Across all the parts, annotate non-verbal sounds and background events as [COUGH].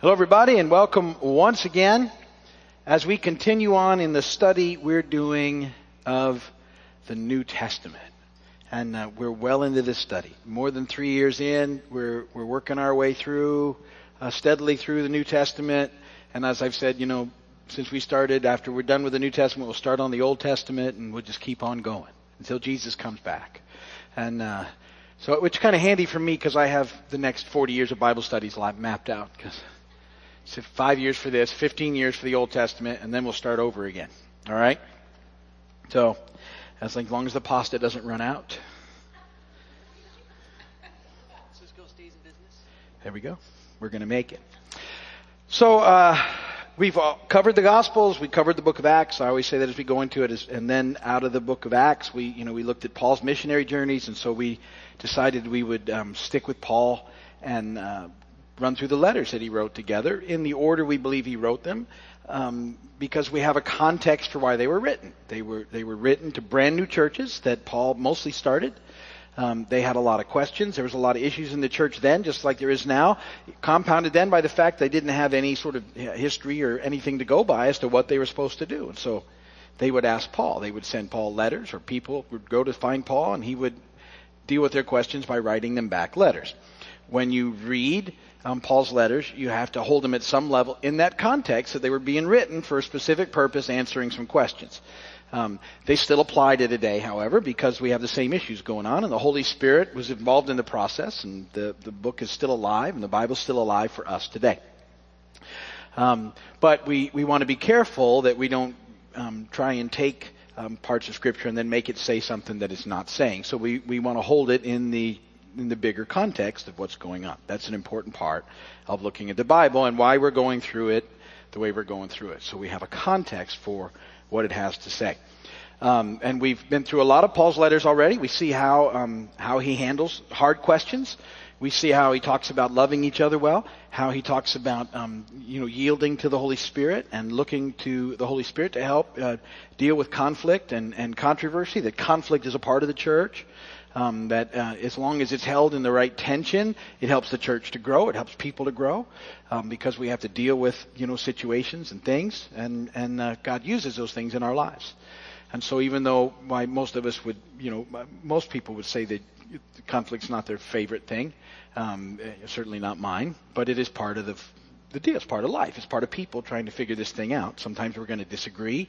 Hello, everybody, and welcome once again as we continue on in the study we're doing of the New Testament. And uh, we're well into this study. More than three years in, we're, we're working our way through, uh, steadily through the New Testament. And as I've said, you know, since we started, after we're done with the New Testament, we'll start on the Old Testament and we'll just keep on going until Jesus comes back. And, uh, so, it's kind of handy for me because I have the next 40 years of Bible studies mapped out. Because so five years for this, 15 years for the Old Testament, and then we'll start over again. All right? So, as long as the pasta doesn't run out. Sysco stays in business. There we go. We're going to make it. So, uh, we've covered the Gospels. We covered the book of Acts. I always say that as we go into it. And then out of the book of Acts, we, you know, we looked at Paul's missionary journeys. And so we decided we would um, stick with Paul and uh, run through the letters that he wrote together in the order we believe he wrote them, um, because we have a context for why they were written. They were they were written to brand new churches that Paul mostly started. Um, they had a lot of questions. There was a lot of issues in the church then, just like there is now. Compounded then by the fact they didn't have any sort of history or anything to go by as to what they were supposed to do. And so they would ask Paul. They would send Paul letters, or people would go to find Paul, and he would deal with their questions by writing them back letters. When you read um, Paul's letters, you have to hold them at some level in that context that they were being written for a specific purpose, answering some questions. Um, they still apply to today, however, because we have the same issues going on, and the Holy Spirit was involved in the process, and the, the book is still alive, and the Bible's still alive for us today. Um, but we, we want to be careful that we don't um, try and take um, parts of Scripture and then make it say something that it's not saying. So we, we want to hold it in the in the bigger context of what's going on. That's an important part of looking at the Bible and why we're going through it the way we're going through it. So we have a context for what it has to say. Um, and we've been through a lot of Paul's letters already. We see how um, how he handles hard questions. We see how he talks about loving each other well. How he talks about um, you know yielding to the Holy Spirit and looking to the Holy Spirit to help uh, deal with conflict and, and controversy. That conflict is a part of the church. Um, that uh, as long as it's held in the right tension, it helps the church to grow. It helps people to grow um, because we have to deal with you know situations and things, and and uh, God uses those things in our lives. And so, even though why most of us would, you know, most people would say that conflict's not their favorite thing, um, eh, certainly not mine, but it is part of the the deal. It's part of life. It's part of people trying to figure this thing out. Sometimes we're going to disagree,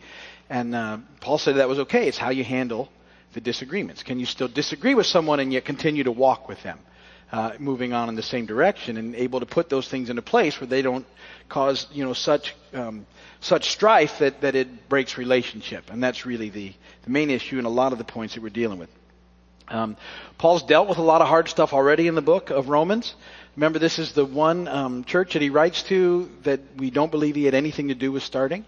and uh, Paul said that was okay. It's how you handle the disagreements? Can you still disagree with someone and yet continue to walk with them? Uh, moving on in the same direction and able to put those things into place where they don't cause you know such um, such strife that, that it breaks relationship and that's really the, the main issue and a lot of the points that we're dealing with um, Paul's dealt with a lot of hard stuff already in the book of Romans. Remember, this is the one um, church that he writes to that we don't believe he had anything to do with starting.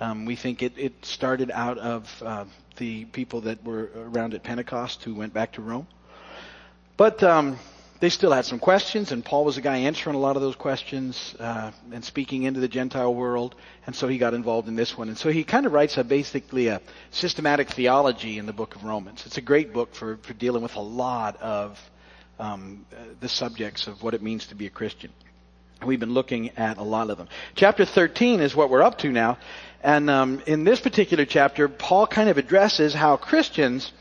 Um, we think it, it started out of uh, the people that were around at Pentecost who went back to Rome. But um, they still had some questions, and Paul was the guy answering a lot of those questions uh, and speaking into the Gentile world, and so he got involved in this one. And so he kind of writes a basically a systematic theology in the book of Romans. It's a great book for, for dealing with a lot of um, the subjects of what it means to be a Christian. We've been looking at a lot of them. Chapter 13 is what we're up to now, and um, in this particular chapter, Paul kind of addresses how Christians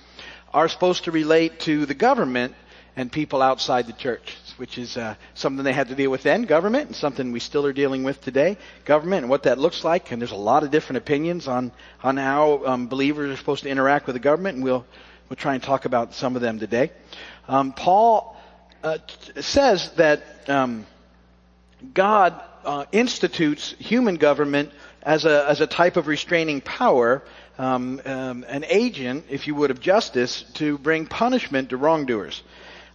are supposed to relate to the government and people outside the church, which is uh, something they had to deal with then, government, and something we still are dealing with today, government, and what that looks like. And there's a lot of different opinions on on how um, believers are supposed to interact with the government, and we'll we'll try and talk about some of them today. Um, Paul uh, t- says that um, God uh, institutes human government as a, as a type of restraining power, um, um, an agent, if you would, of justice to bring punishment to wrongdoers.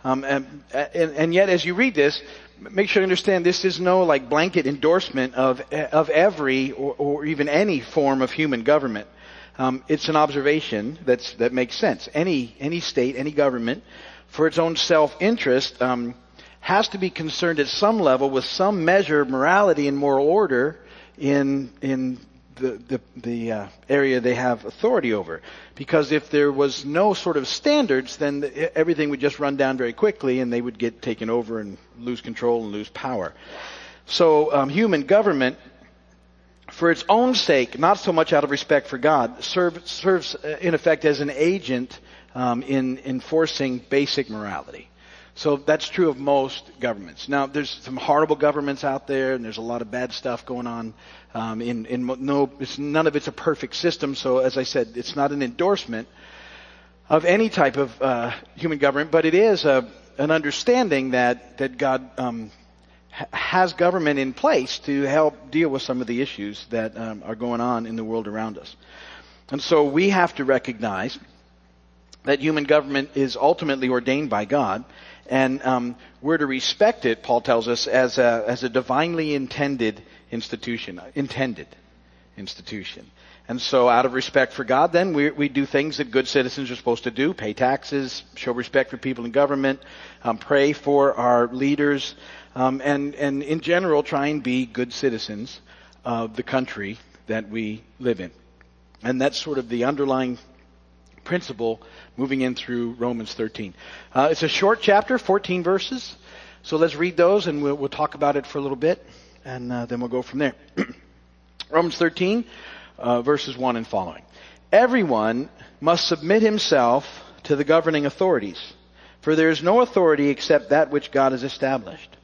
Um, and, and, and, yet, as you read this, make sure you understand this is no like blanket endorsement of of every or, or even any form of human government. Um, it's an observation that's that makes sense. Any any state, any government, for its own self interest, um, has to be concerned at some level with some measure of morality and moral order in in the the, the uh, area they have authority over. Because if there was no sort of standards, then the, everything would just run down very quickly, and they would get taken over and lose control and lose power. So um, human government, for its own sake, not so much out of respect for God, serve, serves uh, in effect as an agent um, in enforcing basic morality. So that's true of most governments. Now, there's some horrible governments out there, and there's a lot of bad stuff going on. Um, in, in no, none of it's a perfect system. So, as I said, it's not an endorsement of any type of uh, human government, but it is a, an understanding that that God um, ha- has government in place to help deal with some of the issues that um, are going on in the world around us. And so we have to recognize that human government is ultimately ordained by God, and um, we're to respect it. Paul tells us as a as a divinely intended institution, intended institution. And so, out of respect for God, then we, we do things that good citizens are supposed to do: pay taxes, show respect for people in government, um, pray for our leaders, um, and and in general, try and be good citizens of the country that we live in. And that's sort of the underlying principle moving in through Romans 13. Uh, it's a short chapter, 14 verses. So let's read those and we'll, we'll talk about it for a little bit and uh, then we'll go from there. [CLEARS THROAT] Romans 13, uh, verses 1 and following. Everyone must submit himself to the governing authorities, for there is no authority except that which God has established.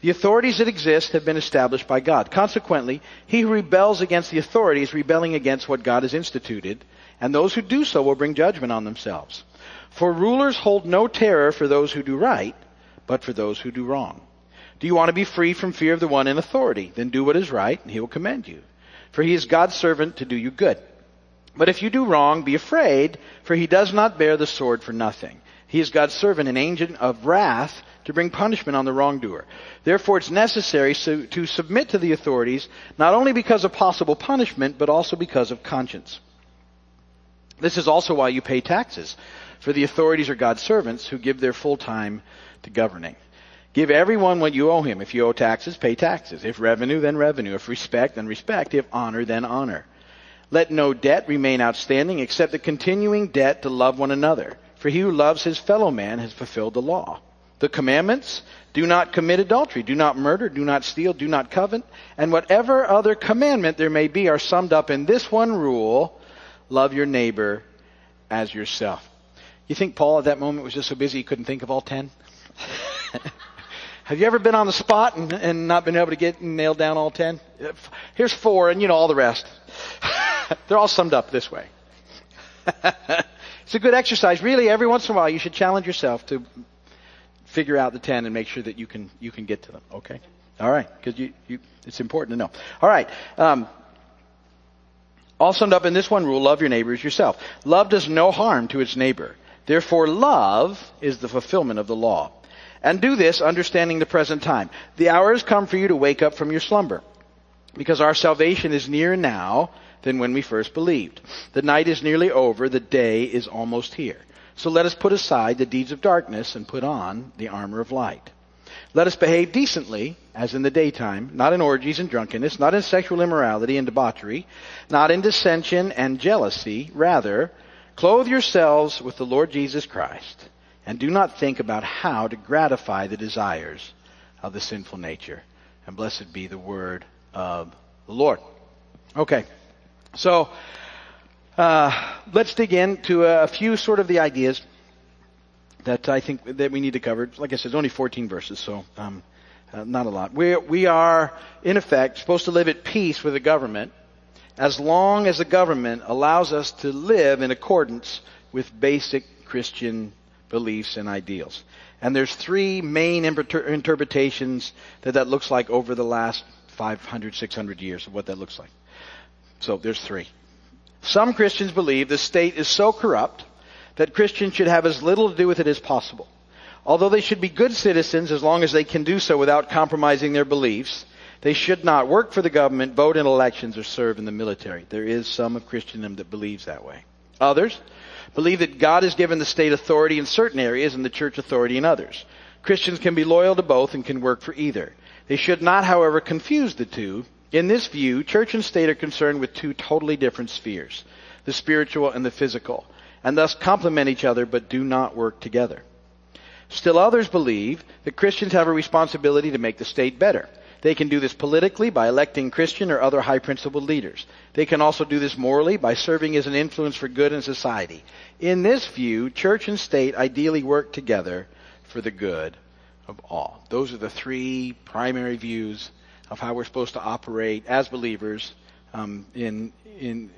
The authorities that exist have been established by God. Consequently, he who rebels against the authority is rebelling against what God has instituted, and those who do so will bring judgment on themselves. For rulers hold no terror for those who do right, but for those who do wrong. Do you want to be free from fear of the one in authority? Then do what is right, and he will commend you. For he is God's servant to do you good. But if you do wrong, be afraid, for he does not bear the sword for nothing. He is God's servant, an agent of wrath to bring punishment on the wrongdoer. Therefore, it's necessary to submit to the authorities, not only because of possible punishment, but also because of conscience. This is also why you pay taxes, for the authorities are God's servants who give their full time to governing. Give everyone what you owe him. If you owe taxes, pay taxes. If revenue, then revenue. If respect, then respect. If honor, then honor. Let no debt remain outstanding except the continuing debt to love one another. For he who loves his fellow man has fulfilled the law. The commandments, do not commit adultery, do not murder, do not steal, do not covet, and whatever other commandment there may be are summed up in this one rule, love your neighbor as yourself. You think Paul at that moment was just so busy he couldn't think of all ten? [LAUGHS] Have you ever been on the spot and, and not been able to get nailed down all ten? Here's four, and you know all the rest. [LAUGHS] They're all summed up this way. [LAUGHS] it's a good exercise. Really, every once in a while, you should challenge yourself to figure out the ten and make sure that you can you can get to them. Okay, all right, because you, you it's important to know. All right. Um, all summed up in this one rule: love your neighbor as yourself. Love does no harm to its neighbor. Therefore, love is the fulfillment of the law. And do this understanding the present time. The hour has come for you to wake up from your slumber. Because our salvation is nearer now than when we first believed. The night is nearly over, the day is almost here. So let us put aside the deeds of darkness and put on the armor of light. Let us behave decently, as in the daytime, not in orgies and drunkenness, not in sexual immorality and debauchery, not in dissension and jealousy. Rather, clothe yourselves with the Lord Jesus Christ and do not think about how to gratify the desires of the sinful nature. And blessed be the word of the Lord. Okay, so uh, let's dig into a few sort of the ideas that I think that we need to cover. Like I said, it's only 14 verses, so um, uh, not a lot. We we are in effect supposed to live at peace with the government as long as the government allows us to live in accordance with basic Christian beliefs, and ideals. And there's three main inter- interpretations that that looks like over the last 500, 600 years of what that looks like. So there's three. Some Christians believe the state is so corrupt that Christians should have as little to do with it as possible. Although they should be good citizens as long as they can do so without compromising their beliefs, they should not work for the government, vote in elections, or serve in the military. There is some of Christendom that believes that way. Others believe that God has given the state authority in certain areas and the church authority in others. Christians can be loyal to both and can work for either. They should not, however, confuse the two. In this view, church and state are concerned with two totally different spheres, the spiritual and the physical, and thus complement each other but do not work together. Still others believe that Christians have a responsibility to make the state better. They can do this politically by electing Christian or other high principled leaders. They can also do this morally by serving as an influence for good in society. In this view, church and state ideally work together for the good of all. Those are the three primary views of how we're supposed to operate as believers um, in, in,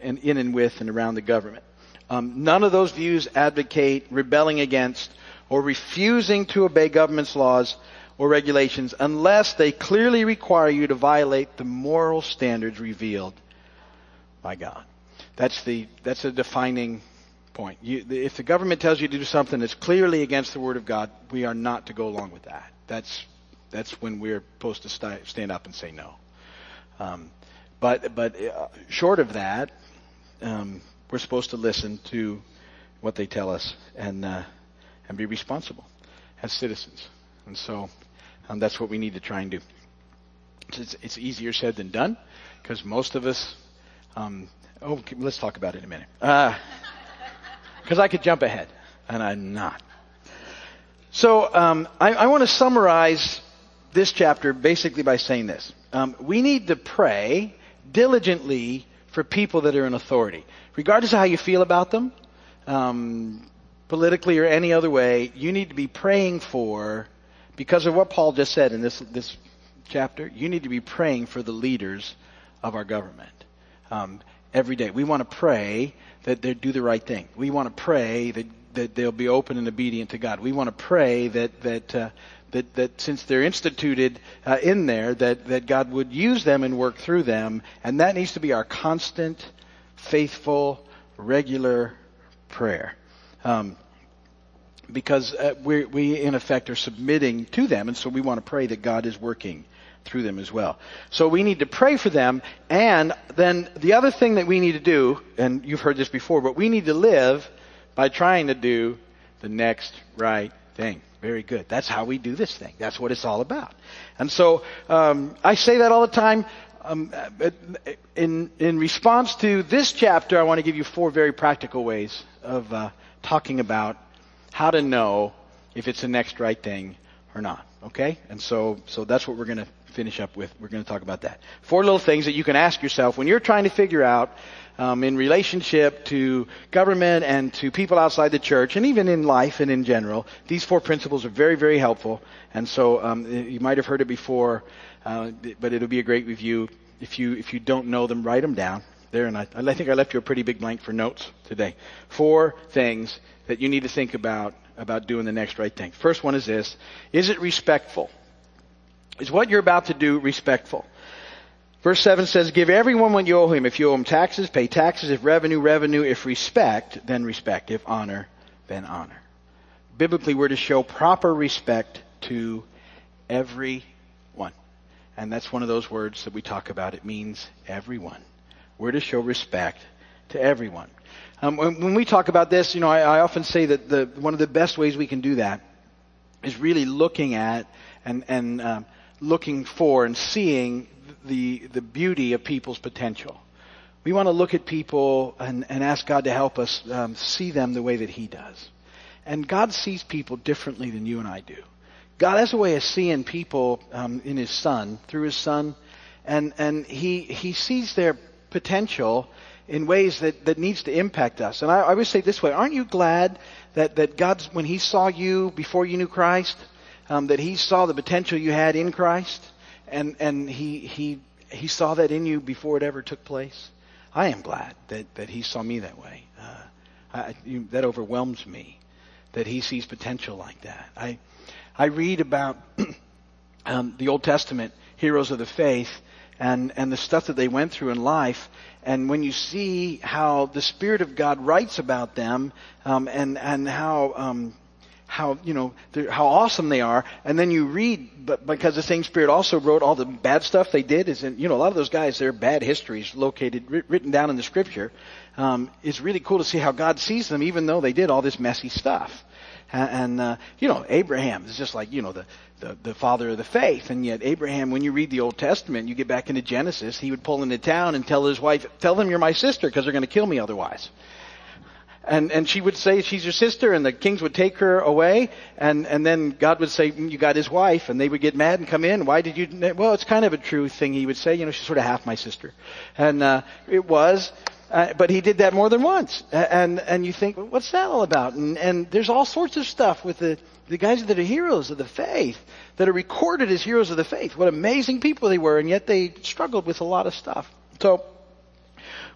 in, in and with and around the government. Um, none of those views advocate rebelling against or refusing to obey government's laws or regulations unless they clearly require you to violate the moral standards revealed by God. That's the that's a defining point. You, if the government tells you to do something that's clearly against the Word of God, we are not to go along with that. That's that's when we're supposed to st- stand up and say no. Um, but but uh, short of that, um, we're supposed to listen to what they tell us and uh, and be responsible as citizens. And so um, that's what we need to try and do. It's, it's easier said than done because most of us. Um, oh, let's talk about it in a minute. Because uh, I could jump ahead, and I'm not. So um, I, I want to summarize this chapter basically by saying this. Um, we need to pray diligently for people that are in authority, regardless of how you feel about them, um, politically or any other way. You need to be praying for, because of what Paul just said in this this chapter. You need to be praying for the leaders of our government um, every day. We want to pray that they do the right thing. We want to pray that that they'll be open and obedient to God. We want to pray that that uh, that, that since they're instituted uh, in there, that, that God would use them and work through them. And that needs to be our constant, faithful, regular prayer. Um, because uh, we, we, in effect, are submitting to them, and so we want to pray that God is working through them as well. So we need to pray for them, and then the other thing that we need to do, and you've heard this before, but we need to live by trying to do the next right thing. Very good. That's how we do this thing. That's what it's all about. And so um, I say that all the time. Um, in in response to this chapter, I want to give you four very practical ways of uh, talking about how to know if it's the next right thing or not. Okay, and so so that's what we're going to finish up with. We're going to talk about that. Four little things that you can ask yourself when you're trying to figure out um, in relationship to government and to people outside the church, and even in life and in general. These four principles are very, very helpful. And so um, you might have heard it before, uh, but it'll be a great review. If you if you don't know them, write them down there. And I, I think I left you a pretty big blank for notes today. Four things that you need to think about about doing the next right thing. First one is this: Is it respectful? Is what you're about to do respectful? Verse 7 says, Give everyone what you owe him. If you owe him taxes, pay taxes. If revenue, revenue. If respect, then respect. If honor, then honor. Biblically, we're to show proper respect to everyone. And that's one of those words that we talk about. It means everyone. We're to show respect to everyone. Um, when, we talk about this, you know, I, I often say that the, one of the best ways we can do that is really looking at and, and um, looking for and seeing the, the beauty of people's potential. We want to look at people and, and ask God to help us um, see them the way that He does. And God sees people differently than you and I do. God has a way of seeing people um, in His Son, through His Son, and, and he, he sees their potential in ways that, that needs to impact us. And I, I would say this way, aren't you glad that, that God, when He saw you before you knew Christ, um, that He saw the potential you had in Christ? and and he he he saw that in you before it ever took place. I am glad that that he saw me that way. Uh, I, you, that overwhelms me that he sees potential like that. I I read about [CLEARS THROAT] um, the Old Testament heroes of the faith and and the stuff that they went through in life. And when you see how the Spirit of God writes about them, um, and and how um, how you know how awesome they are, and then you read, but because the same Spirit also wrote all the bad stuff they did. Is in, you know a lot of those guys, their bad histories located written down in the Scripture. Um, it's really cool to see how God sees them, even though they did all this messy stuff. And, uh, you know Abraham is just like you know the, the the father of the faith, and yet Abraham, when you read the Old Testament, you get back into Genesis, he would pull into town and tell his wife, "Tell them you're my sister, because they're going to kill me otherwise." And, and she would say she's your sister and the kings would take her away and, and then God would say, mm, you got his wife and they would get mad and come in. Why did you, well, it's kind of a true thing he would say, you know, she's sort of half my sister. And, uh, it was, uh, but he did that more than once. And, and you think, what's that all about? And, and there's all sorts of stuff with the, the guys that are heroes of the faith, that are recorded as heroes of the faith. What amazing people they were, and yet they struggled with a lot of stuff. So,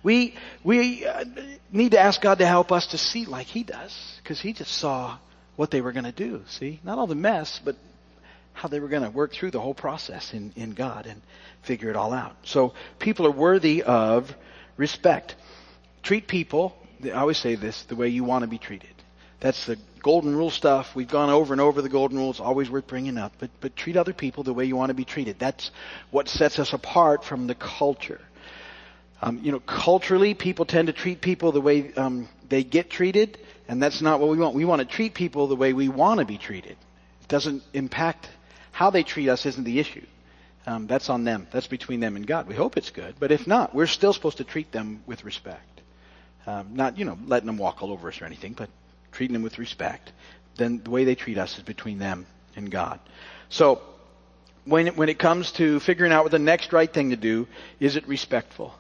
we, we uh, need to ask God to help us to see like He does, because He just saw what they were going to do. See? Not all the mess, but how they were going to work through the whole process in, in God and figure it all out. So, people are worthy of respect. Treat people, I always say this, the way you want to be treated. That's the golden rule stuff. We've gone over and over the golden rules, always worth bringing up. But, but treat other people the way you want to be treated. That's what sets us apart from the culture. Um, you know, culturally, people tend to treat people the way um, they get treated, and that's not what we want. We want to treat people the way we want to be treated. It doesn't impact how they treat us isn't the issue. Um, that's on them. That's between them and God. We hope it's good, but if not, we're still supposed to treat them with respect. Um, not, you know, letting them walk all over us or anything, but treating them with respect. Then the way they treat us is between them and God. So, when when it comes to figuring out what the next right thing to do, is it respectful?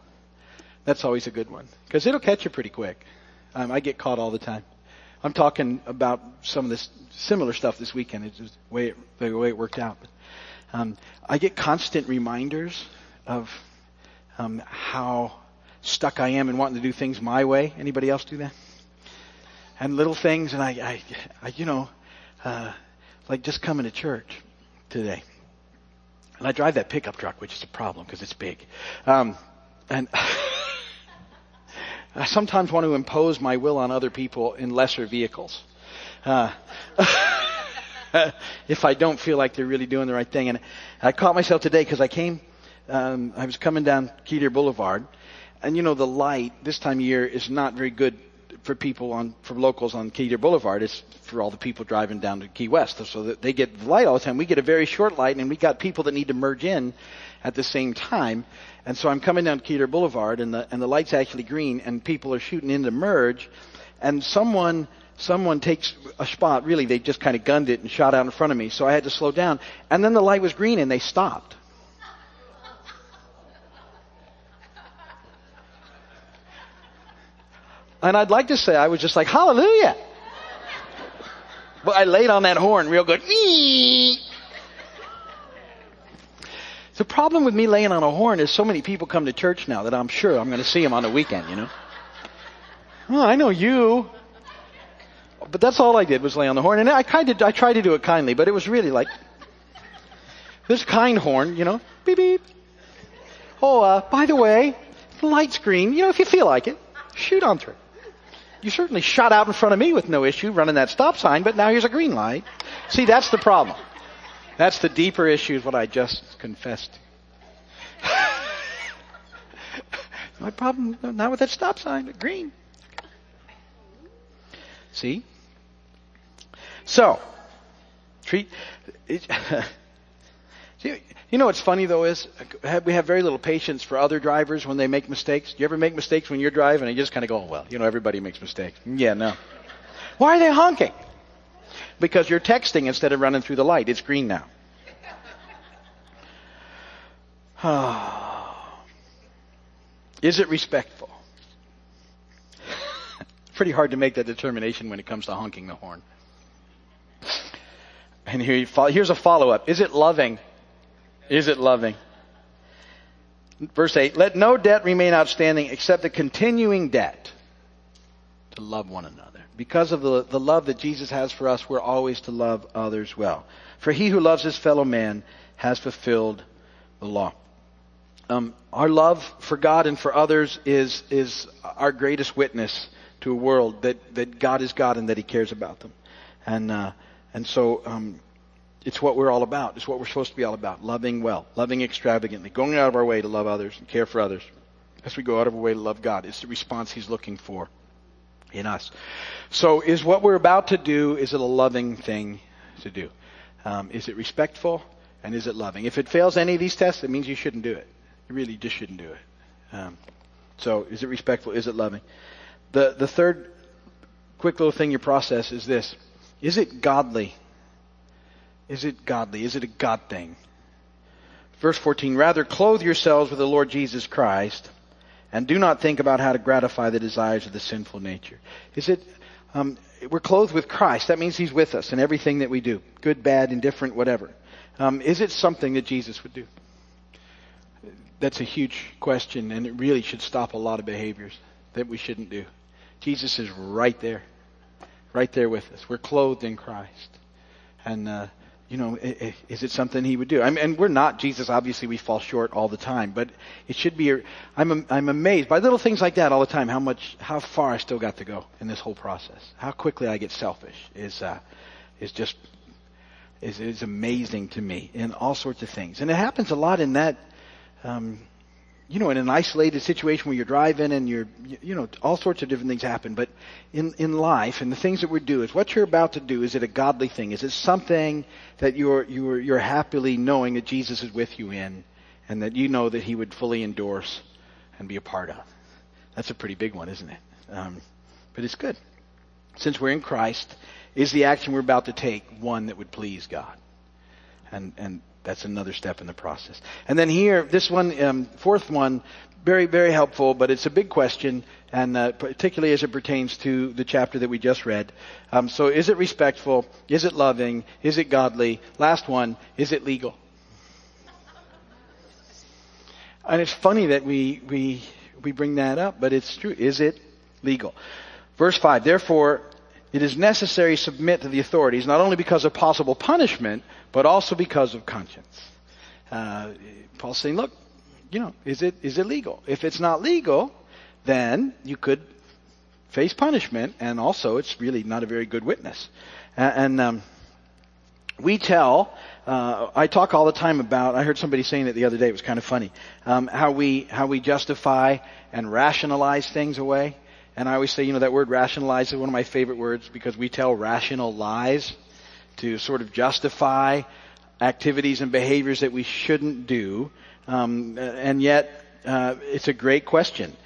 That's always a good one because it'll catch you pretty quick. Um, I get caught all the time. I'm talking about some of this similar stuff this weekend. It's just the way it, the way it worked out. But, um, I get constant reminders of um, how stuck I am in wanting to do things my way. Anybody else do that? And little things, and I, I, I you know, uh, like just coming to church today. And I drive that pickup truck, which is a problem because it's big. Um, and [LAUGHS] I sometimes want to impose my will on other people in lesser vehicles. Uh, [LAUGHS] if I don't feel like they're really doing the right thing. And I caught myself today because I came, um, I was coming down Key Deer Boulevard, and you know the light this time of year is not very good for people on for locals on Key Deer Boulevard. It's for all the people driving down to Key West, so that they get the light all the time. We get a very short light, and we got people that need to merge in at the same time. And so I'm coming down Key Deer Boulevard, and the and the light's actually green, and people are shooting in to merge, and someone someone takes a spot. Really, they just kind of gunned it and shot out in front of me, so I had to slow down. And then the light was green, and they stopped. And I'd like to say I was just like, hallelujah. But I laid on that horn real good. [LAUGHS] The problem with me laying on a horn is so many people come to church now that I'm sure I'm going to see them on the weekend, you know. Oh, I know you. But that's all I did was lay on the horn. And I kind of, I tried to do it kindly, but it was really like, this kind horn, you know, beep beep. Oh, uh, by the way, light screen, you know, if you feel like it, shoot on through. You certainly shot out in front of me with no issue running that stop sign, but now here's a green light. See, that's the problem. That's the deeper issue of what I just confessed. [LAUGHS] My problem, not with that stop sign, but green. See? So, treat. It, [LAUGHS] you know what's funny though is we have very little patience for other drivers when they make mistakes. Do you ever make mistakes when you're driving and you just kind of go, oh, well, you know, everybody makes mistakes. Yeah, no. Why are they honking? Because you're texting instead of running through the light. It's green now. [SIGHS] Is it respectful? [LAUGHS] Pretty hard to make that determination when it comes to honking the horn. And here here's a follow up. Is it loving? Is it loving? Verse 8, let no debt remain outstanding except the continuing debt to love one another. Because of the, the love that Jesus has for us, we're always to love others well. For he who loves his fellow man has fulfilled the law. Um, our love for God and for others is, is our greatest witness to a world that, that God is God and that he cares about them. And, uh, and so, um, it's what we're all about. It's what we're supposed to be all about. Loving well, loving extravagantly, going out of our way to love others and care for others as we go out of our way to love God. It's the response He's looking for in us. So is what we're about to do, is it a loving thing to do? Um, is it respectful? And is it loving? If it fails any of these tests, it means you shouldn't do it. You really just shouldn't do it. Um, so is it respectful? Is it loving? The, the third quick little thing you process is this. Is it godly? Is it godly? Is it a God thing? Verse 14, rather clothe yourselves with the Lord Jesus Christ and do not think about how to gratify the desires of the sinful nature. Is it, um, we're clothed with Christ. That means He's with us in everything that we do. Good, bad, indifferent, whatever. Um, is it something that Jesus would do? That's a huge question and it really should stop a lot of behaviors that we shouldn't do. Jesus is right there. Right there with us. We're clothed in Christ. And, uh, you know, is it something he would do? I mean, and we're not Jesus. Obviously, we fall short all the time, but it should be. I'm I'm amazed by little things like that all the time. How much, how far I still got to go in this whole process. How quickly I get selfish is uh, is just is is amazing to me in all sorts of things, and it happens a lot in that. Um, you know, in an isolated situation where you're driving and you're, you know, all sorts of different things happen. But in, in life and the things that we do is what you're about to do, is it a godly thing? Is it something that you're, you're, you're happily knowing that Jesus is with you in and that you know that he would fully endorse and be a part of? That's a pretty big one, isn't it? Um, but it's good. Since we're in Christ, is the action we're about to take one that would please God? And, and that's another step in the process. And then here, this one, um, fourth one, very, very helpful, but it's a big question, and uh, particularly as it pertains to the chapter that we just read. Um, so, is it respectful? Is it loving? Is it godly? Last one, is it legal? And it's funny that we we we bring that up, but it's true. Is it legal? Verse five. Therefore, it is necessary to submit to the authorities, not only because of possible punishment, but also because of conscience. Uh, Paul's saying, look, you know, is it is it legal? If it's not legal, then you could face punishment, and also it's really not a very good witness. And, and um, we tell. Uh, I talk all the time about. I heard somebody saying it the other day. It was kind of funny. Um, how we how we justify and rationalize things away. And I always say, you know, that word rationalize is one of my favorite words because we tell rational lies to sort of justify activities and behaviors that we shouldn't do. Um, and yet, uh, it's a great question.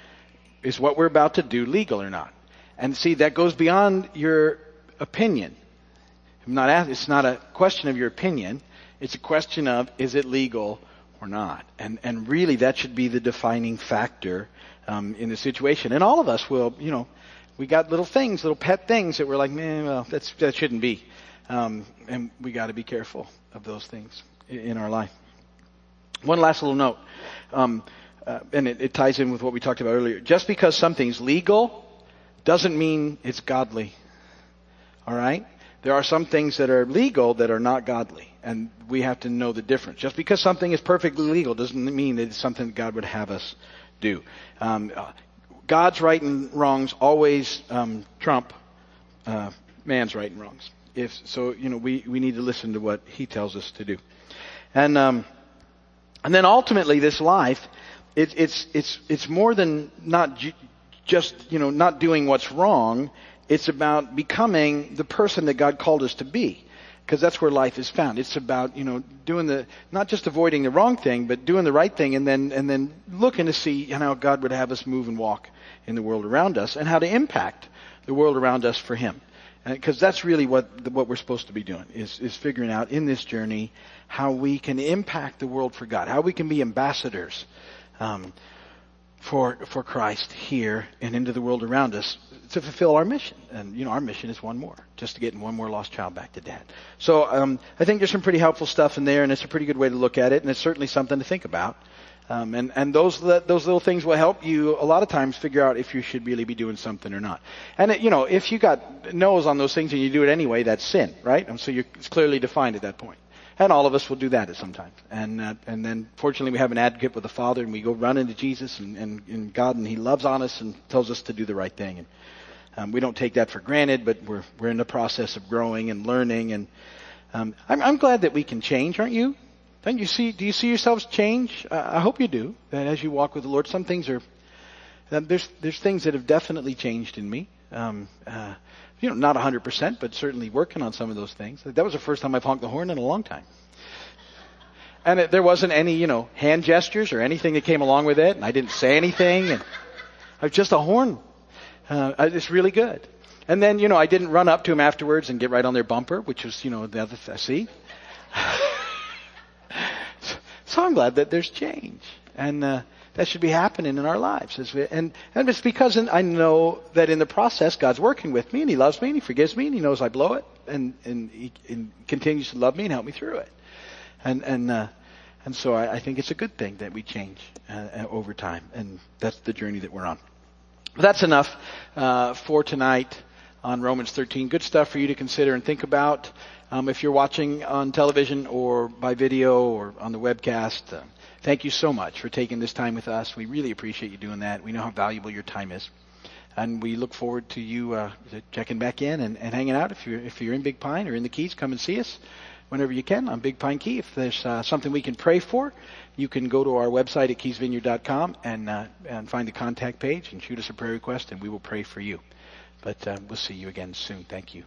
Is what we're about to do legal or not? And see, that goes beyond your opinion. I'm not asking, it's not a question of your opinion. It's a question of, is it legal or not? And, and really that should be the defining factor, um, in the situation. And all of us will, you know, we got little things, little pet things that we're like, man, well, that's, that shouldn't be. Um, and we got to be careful of those things in our life. One last little note, um, uh, and it, it ties in with what we talked about earlier. Just because something's legal doesn't mean it's godly. All right? There are some things that are legal that are not godly, and we have to know the difference. Just because something is perfectly legal doesn't mean that it's something God would have us do. Um, God's right and wrongs always um, trump uh, man's right and wrongs if so, you know, we, we need to listen to what he tells us to do. And, um, and then ultimately this life, it, it's, it's, it's more than not ju- just, you know, not doing what's wrong. It's about becoming the person that God called us to be. Because that's where life is found. It's about, you know, doing the, not just avoiding the wrong thing, but doing the right thing and then, and then looking to see how God would have us move and walk in the world around us and how to impact the world around us for Him because that's really what what we're supposed to be doing is is figuring out in this journey how we can impact the world for God, how we can be ambassadors um, for for Christ here and into the world around us to fulfill our mission. And you know, our mission is one more, just to get one more lost child back to Dad. So um, I think there's some pretty helpful stuff in there, and it's a pretty good way to look at it, and it's certainly something to think about. Um, and and those those little things will help you a lot of times figure out if you should really be doing something or not. And it, you know, if you got no's on those things and you do it anyway, that's sin, right? And so you're, it's clearly defined at that point. And all of us will do that at some time. And uh, and then fortunately we have an advocate with the Father, and we go run into Jesus and, and, and God, and He loves on us and tells us to do the right thing. And um, we don't take that for granted, but we're we're in the process of growing and learning. And um, I'm, I'm glad that we can change, aren't you? Don't you see? Do you see yourselves change? Uh, I hope you do. That as you walk with the Lord, some things are. Uh, there's there's things that have definitely changed in me. Um, uh, you know, not 100%, but certainly working on some of those things. That was the first time I've honked the horn in a long time. And it, there wasn't any, you know, hand gestures or anything that came along with it, and I didn't say anything, and I was just a horn. Uh, it's really good. and then, you know, I didn't run up to them afterwards and get right on their bumper, which was, you know, the other, th- see? [LAUGHS] so I'm glad that there's change. And, uh, that should be happening in our lives. And, and it's because I know that in the process, God's working with me and He loves me and He forgives me and He knows I blow it and, and He and continues to love me and help me through it. And, and, uh, and so I, I think it's a good thing that we change uh, uh over time. And that's the journey that we're on. But that's enough uh, for tonight on Romans 13. Good stuff for you to consider and think about. Um, if you're watching on television or by video or on the webcast, uh, thank you so much for taking this time with us. We really appreciate you doing that. We know how valuable your time is. And we look forward to you uh, checking back in and, and, hanging out. If you're, if you're in Big Pine or in the Keys, come and see us whenever you can on Big Pine Key. If there's uh, something we can pray for, you can go to our website at keysvineyard.com and, uh, and find the contact page and shoot us a prayer request, and we will pray for you. But uh, we'll see you again soon. Thank you.